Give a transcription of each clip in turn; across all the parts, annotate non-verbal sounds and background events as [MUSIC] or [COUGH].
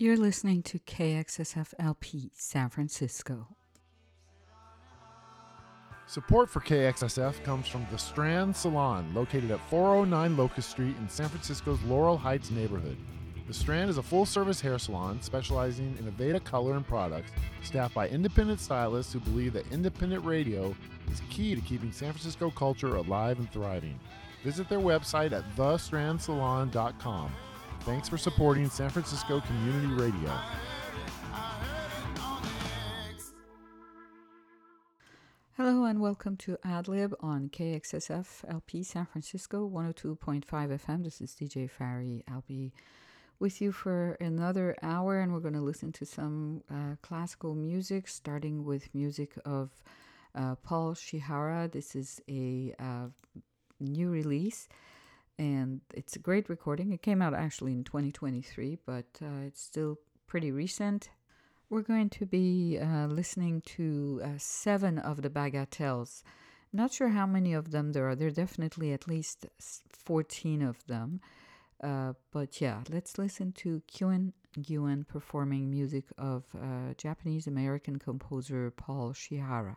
You're listening to KXSF LP San Francisco. Support for KXSF comes from The Strand Salon, located at 409 Locust Street in San Francisco's Laurel Heights neighborhood. The Strand is a full service hair salon specializing in Aveda color and products, staffed by independent stylists who believe that independent radio is key to keeping San Francisco culture alive and thriving. Visit their website at thestrandsalon.com. Thanks for supporting San Francisco Community Radio. Hello and welcome to AdLib on KXSF LP San Francisco 102.5 FM. This is DJ Fari. I'll be with you for another hour and we're going to listen to some uh, classical music, starting with music of uh, Paul Chihara. This is a uh, new release and it's a great recording. It came out actually in 2023, but uh, it's still pretty recent. We're going to be uh, listening to uh, seven of the bagatelles. Not sure how many of them there are. There are definitely at least 14 of them. Uh, but yeah, let's listen to Kyun Gyuen performing music of uh, Japanese American composer Paul Chihara.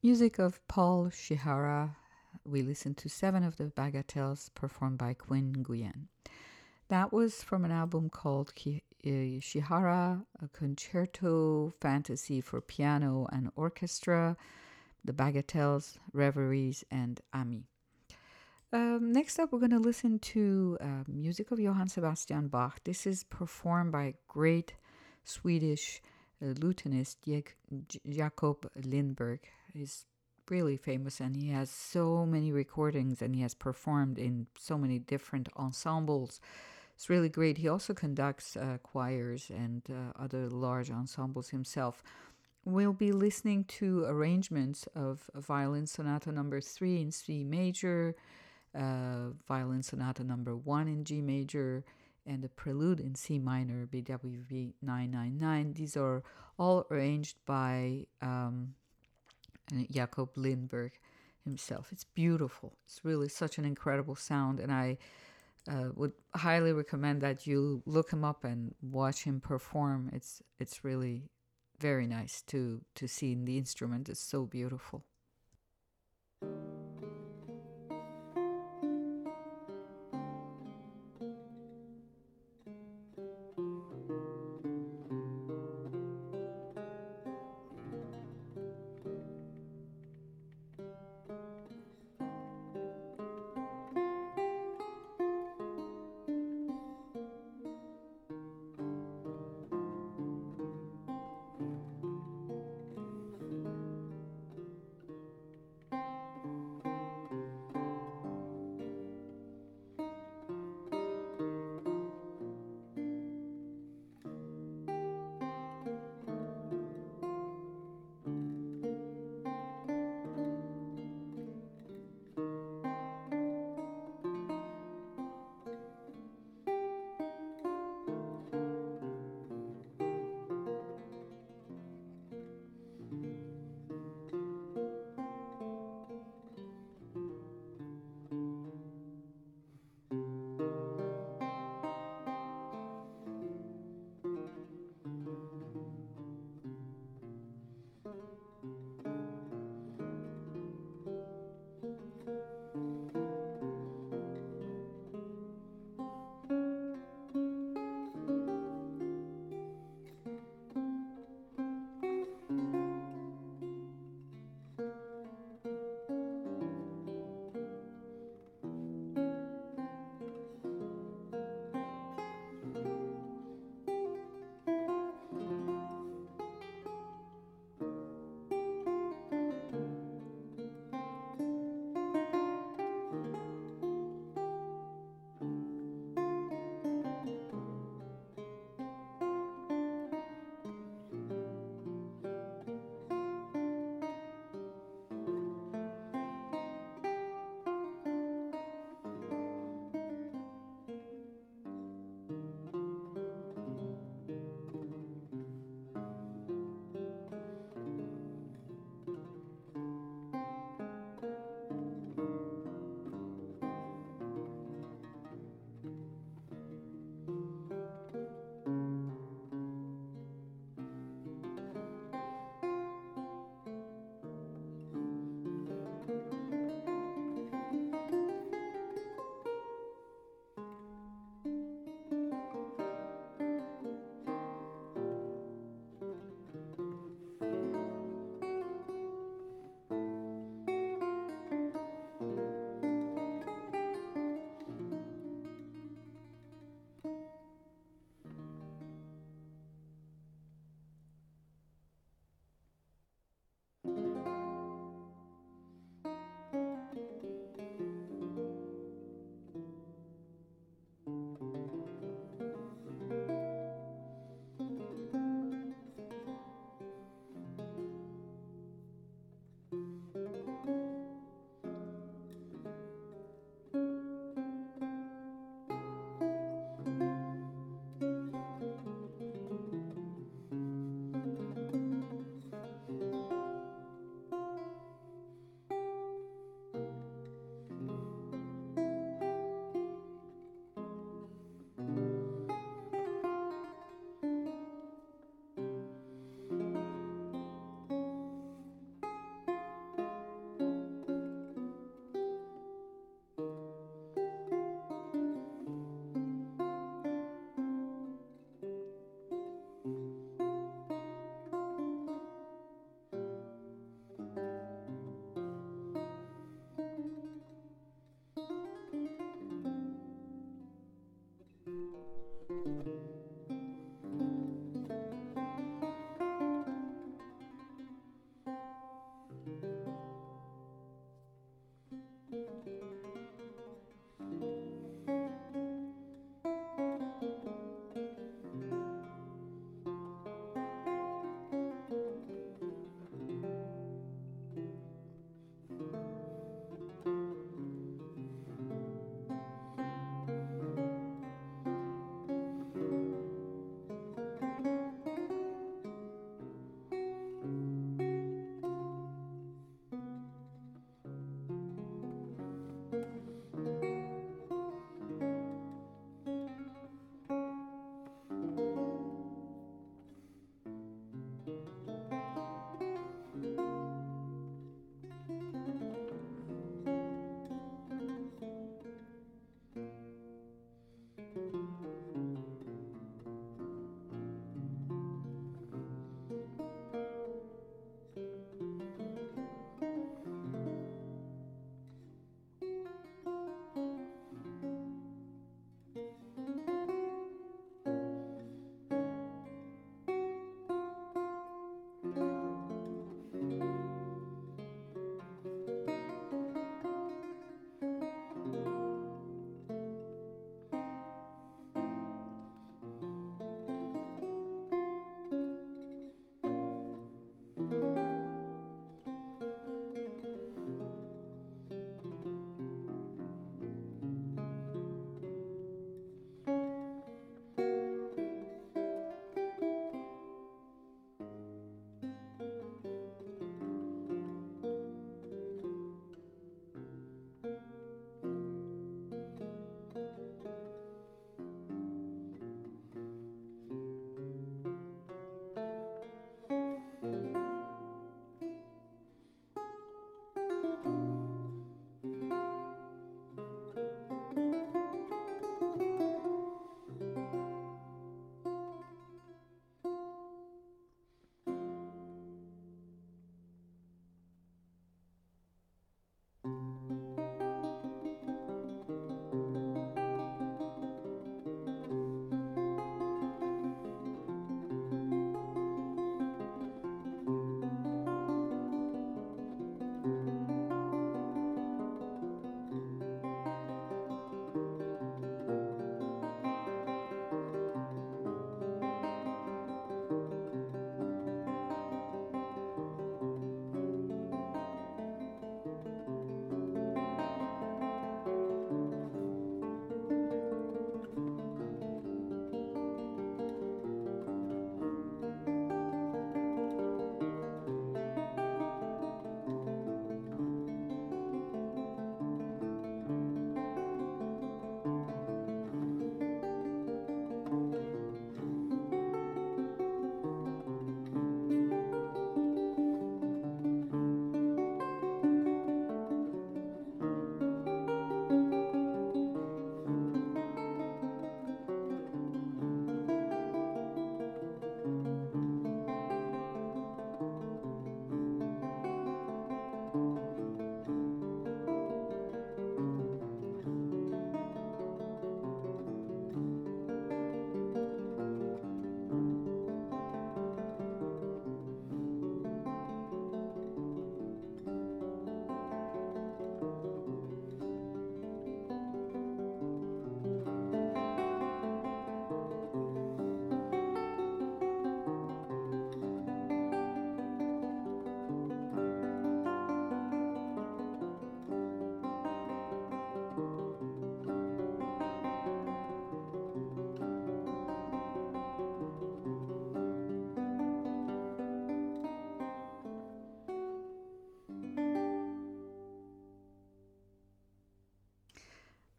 Music of Paul Chihara. We listened to seven of the Bagatelles performed by Quinn Nguyen. That was from an album called uh, Chihara, a concerto fantasy for piano and orchestra, the Bagatelles, Reveries, and Ami. Um, next up, we're going to listen to uh, music of Johann Sebastian Bach. This is performed by great Swedish uh, lutenist Jakob Lindberg is really famous and he has so many recordings and he has performed in so many different ensembles. It's really great. He also conducts uh, choirs and uh, other large ensembles himself. We'll be listening to arrangements of Violin Sonata number three in C major, uh, Violin Sonata number one in G major, and the Prelude in C minor, BWV 999. These are all arranged by um, Jakob Lindberg himself. It's beautiful. It's really such an incredible sound, and I uh, would highly recommend that you look him up and watch him perform. It's it's really very nice to to see the instrument. It's so beautiful.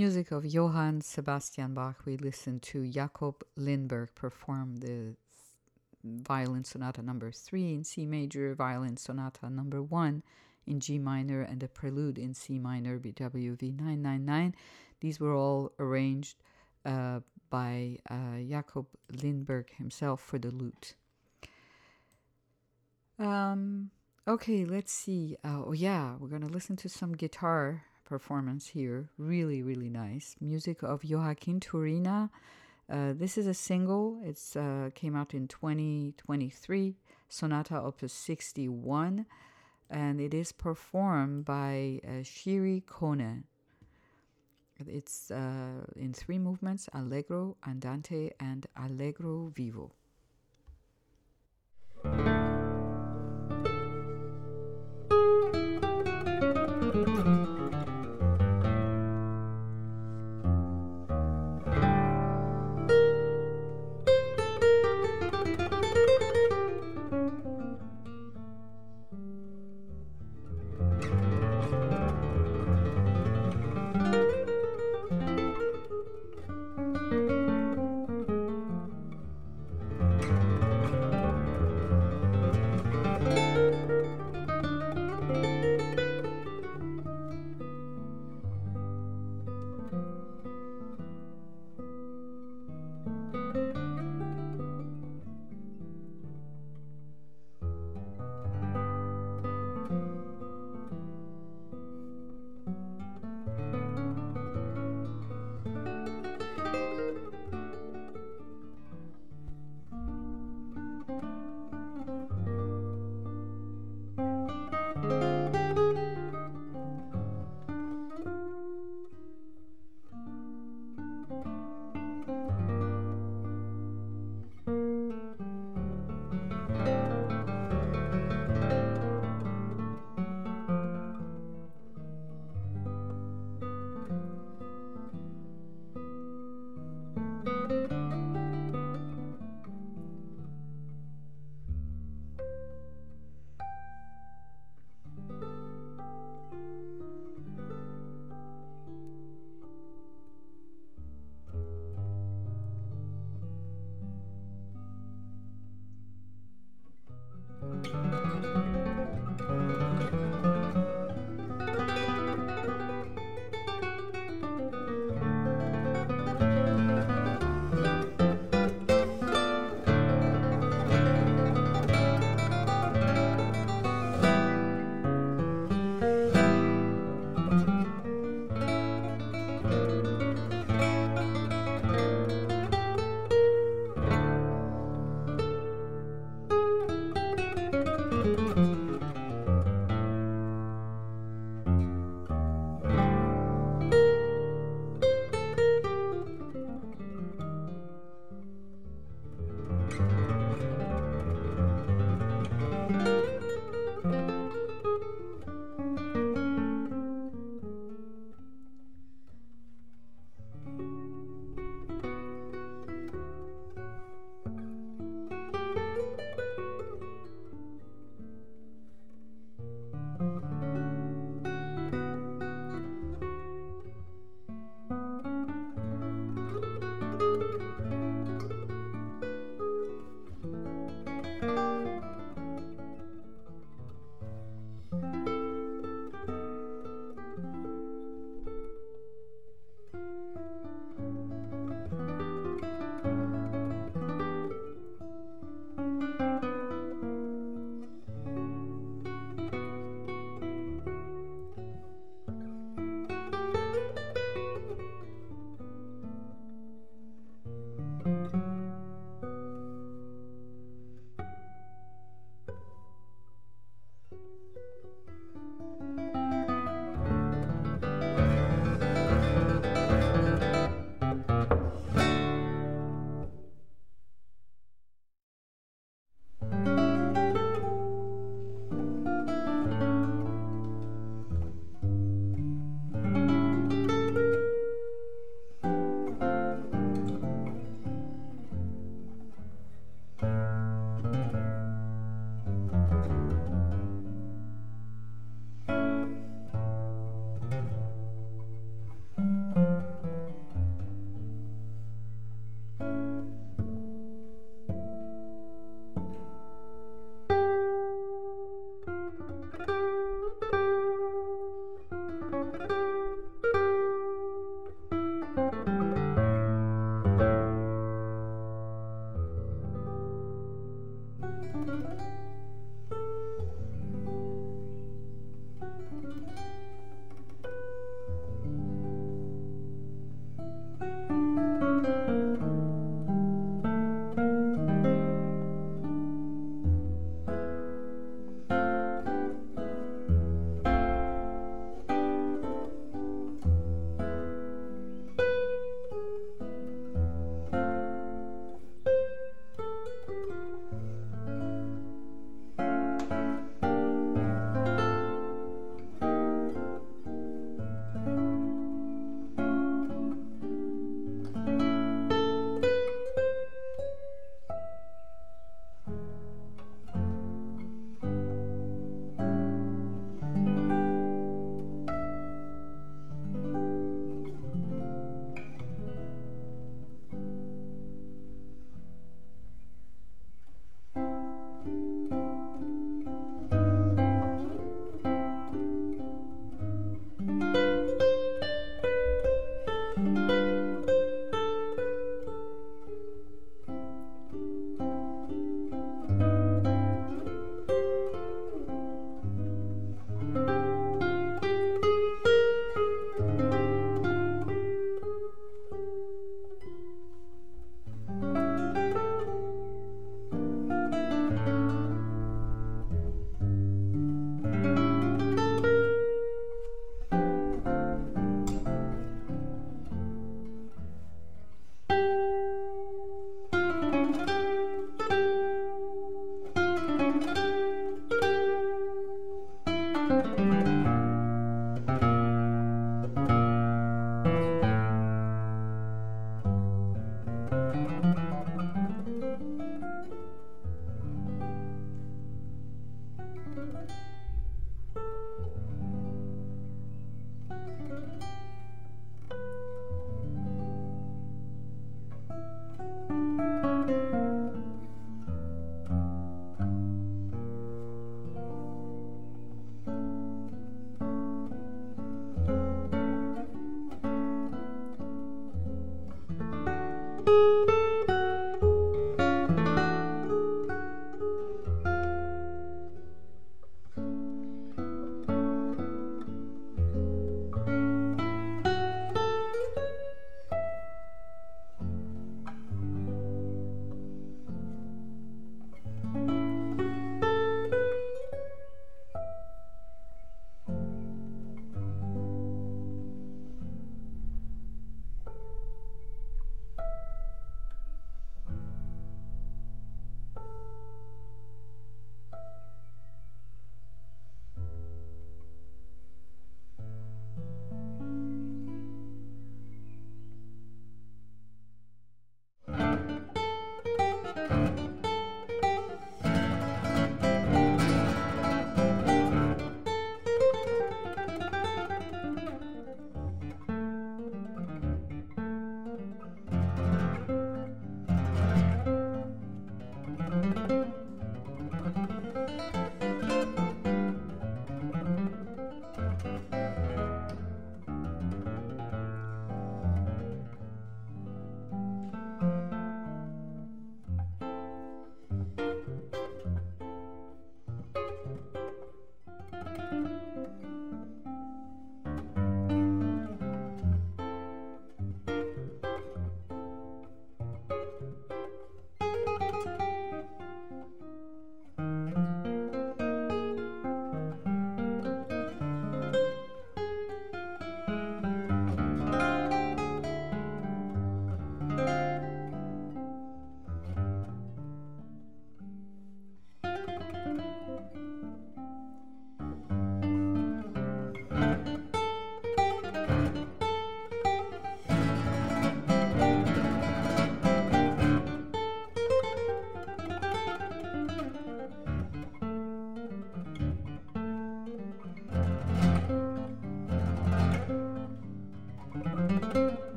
Music of Johann Sebastian Bach, we listened to Jakob Lindberg perform the Violin Sonata number 3 in C major, Violin Sonata number 1 in G minor, and the Prelude in C minor, BWV 999. These were all arranged uh, by uh, Jakob Lindberg himself for the lute. Um, okay, let's see. Uh, oh, yeah, we're going to listen to some guitar performance here. Really, really nice. Music of Joaquin Turina. Uh, this is a single. It's uh, came out in 2023. Sonata Opus 61, and it is performed by uh, Shiri Kone. It's uh, in three movements: Allegro, Andante, and Allegro Vivo.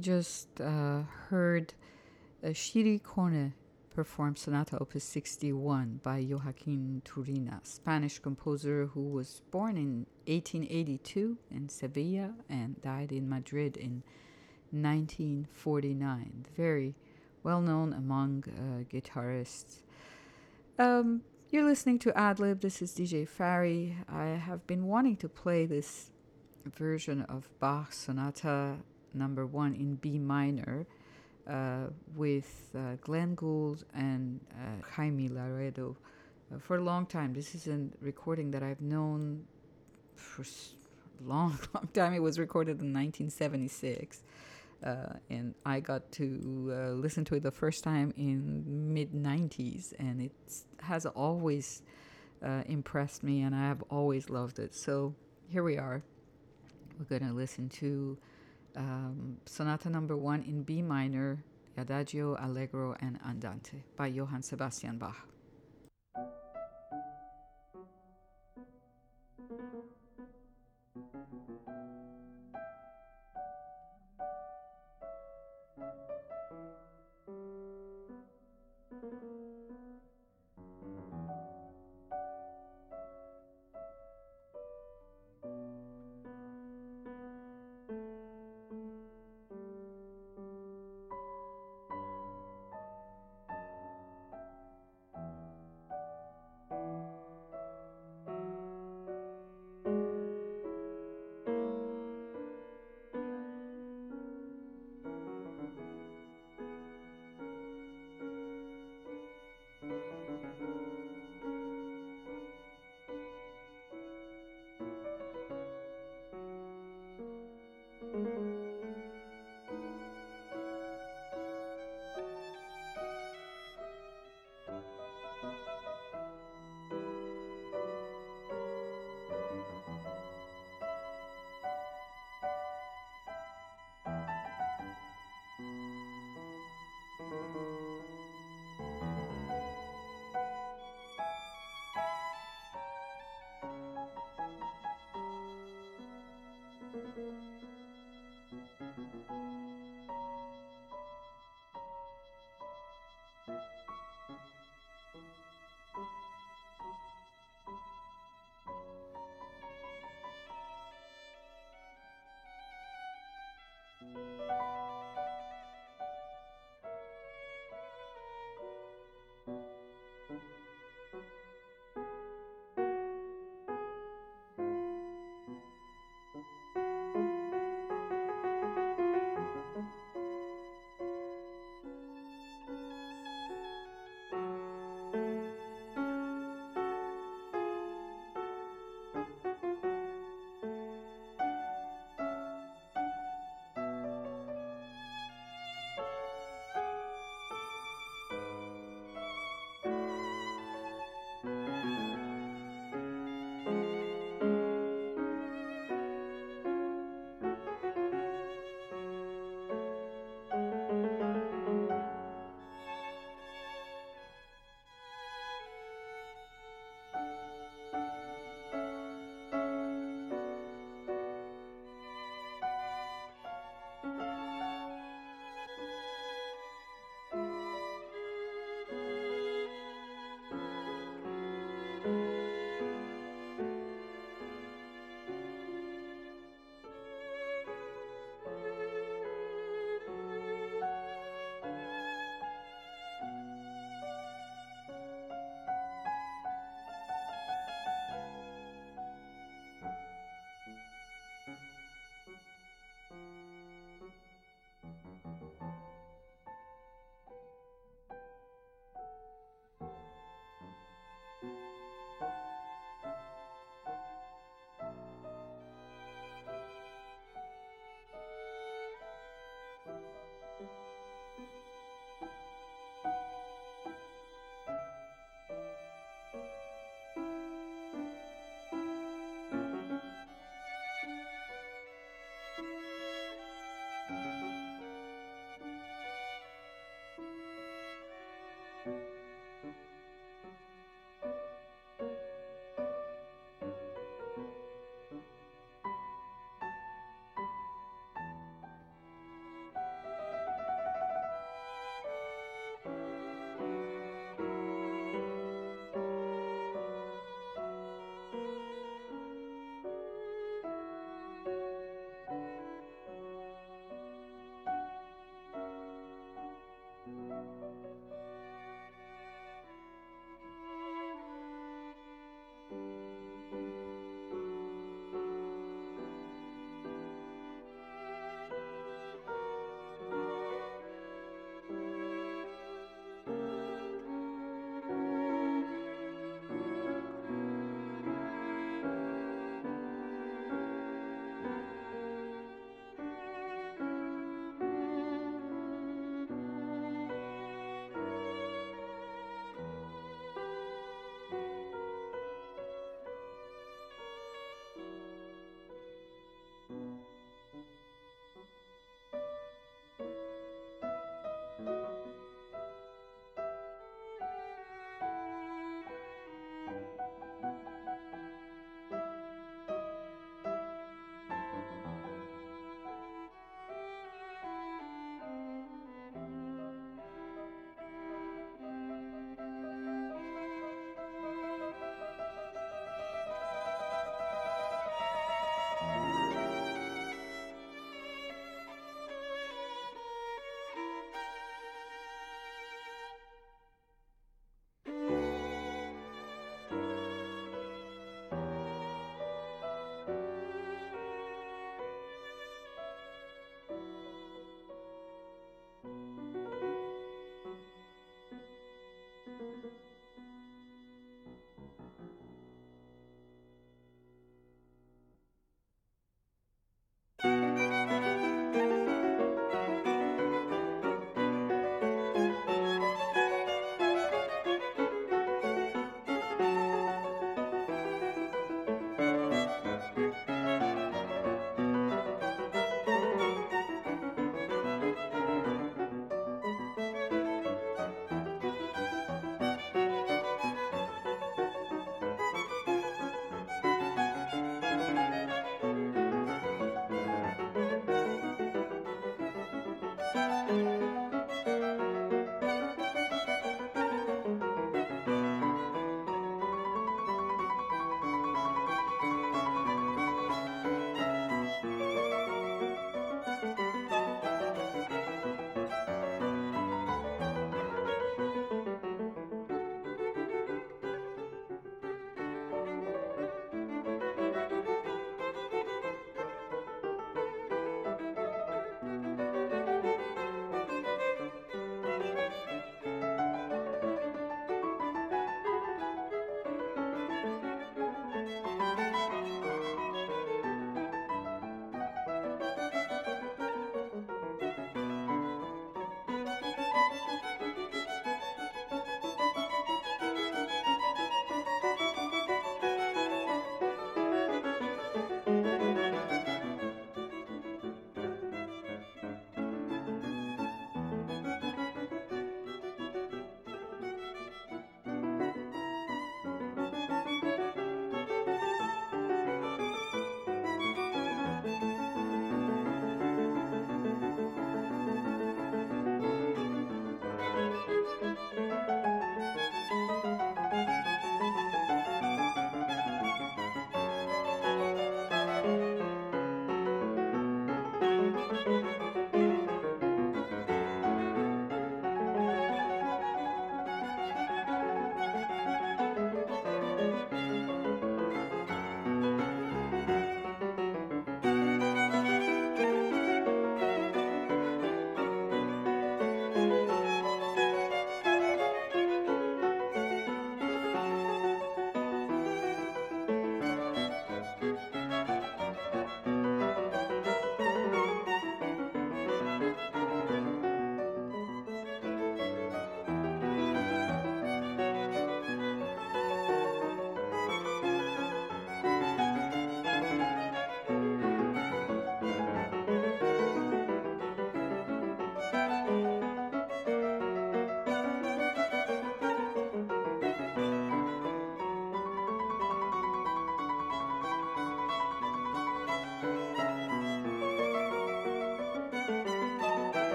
Just uh, heard Shiri Kone perform Sonata Opus 61 by Joaquin Turina, Spanish composer who was born in 1882 in Sevilla and died in Madrid in 1949. Very well known among uh, guitarists. Um, you're listening to Adlib. This is DJ Fari. I have been wanting to play this version of Bach Sonata number one in B minor uh, with uh, Glenn Gould and uh, Jaime Laredo uh, for a long time. This is a recording that I've known for a [LAUGHS] long, [LAUGHS] long time. It was recorded in 1976. Uh, and I got to uh, listen to it the first time in mid 90s, and it has always impressed me, and I have always loved it. So here we are. We're going to listen to um, Sonata Number One in B minor, Adagio, Allegro, and Andante by Johann Sebastian Bach.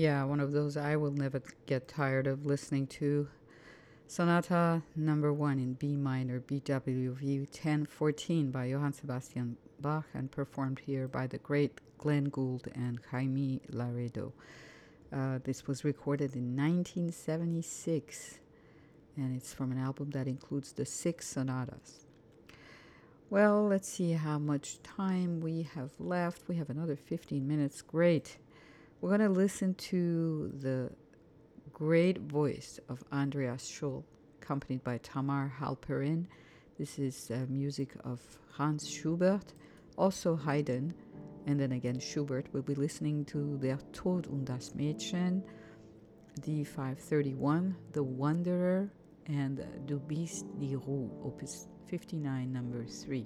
Yeah, one of those I will never get tired of listening to. Sonata number one in B minor, BWV 1014 by Johann Sebastian Bach and performed here by the great Glenn Gould and Jaime Laredo. Uh, this was recorded in 1976 and it's from an album that includes the six sonatas. Well, let's see how much time we have left. We have another 15 minutes. Great. We're going to listen to the great voice of Andreas Scholl, accompanied by Tamar Halperin. This is uh, music of Franz Schubert, also Haydn, and then again Schubert. We'll be listening to Der Tod und das Mädchen, D531, The Wanderer, and Du bist die Ruhe, opus 59, number 3.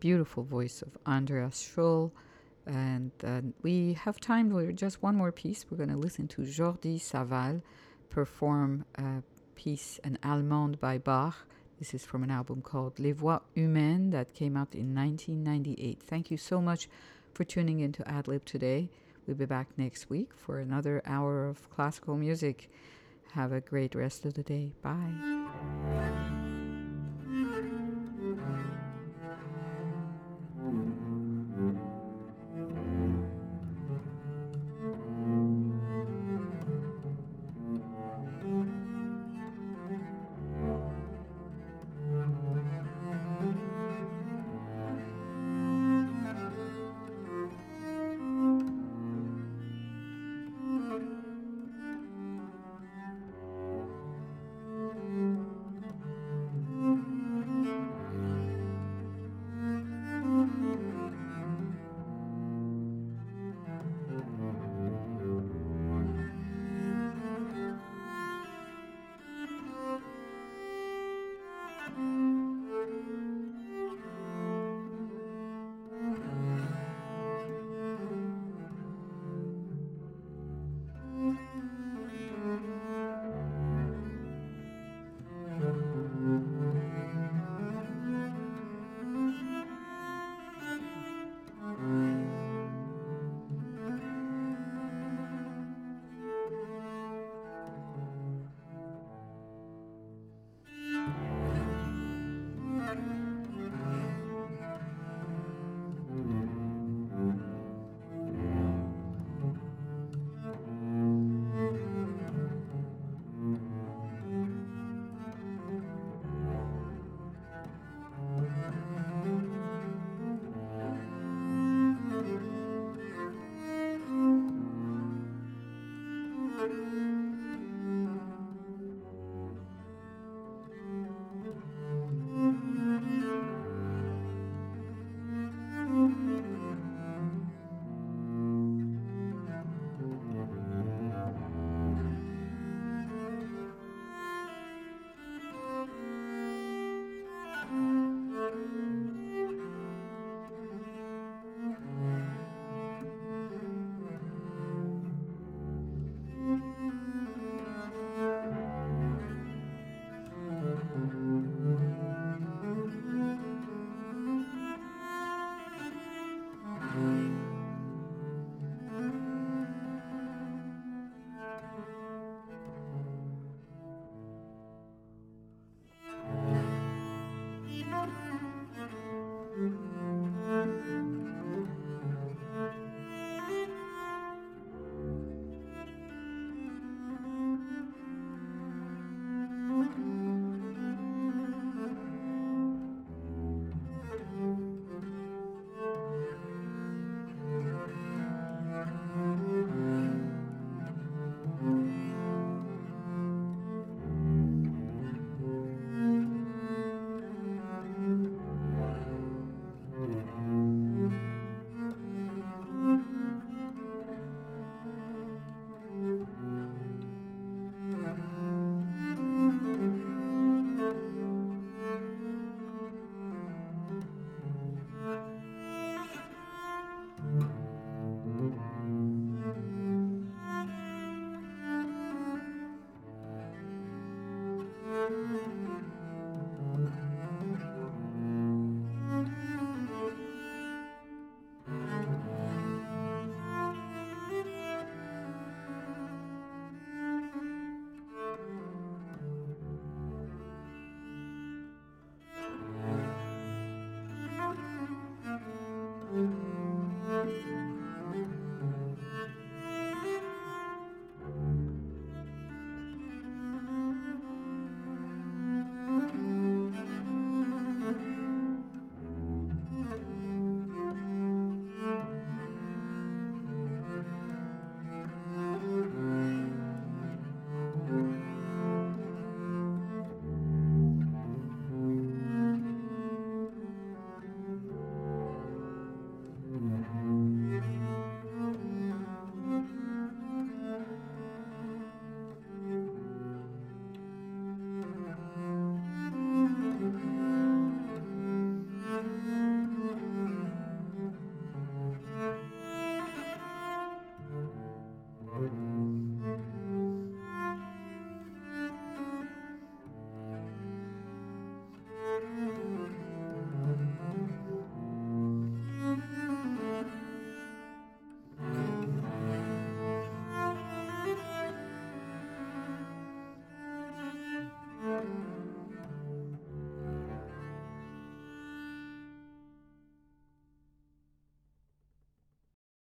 Beautiful voice of Andreas Scholl. And uh, we have time for just one more piece. We're going to listen to Jordi Savall perform a piece, an Allemande by Bach. This is from an album called Les Voix Humaines that came out in 1998. Thank you so much for tuning in to Adlib today. We'll be back next week for another hour of classical music. Have a great rest of the day. Bye.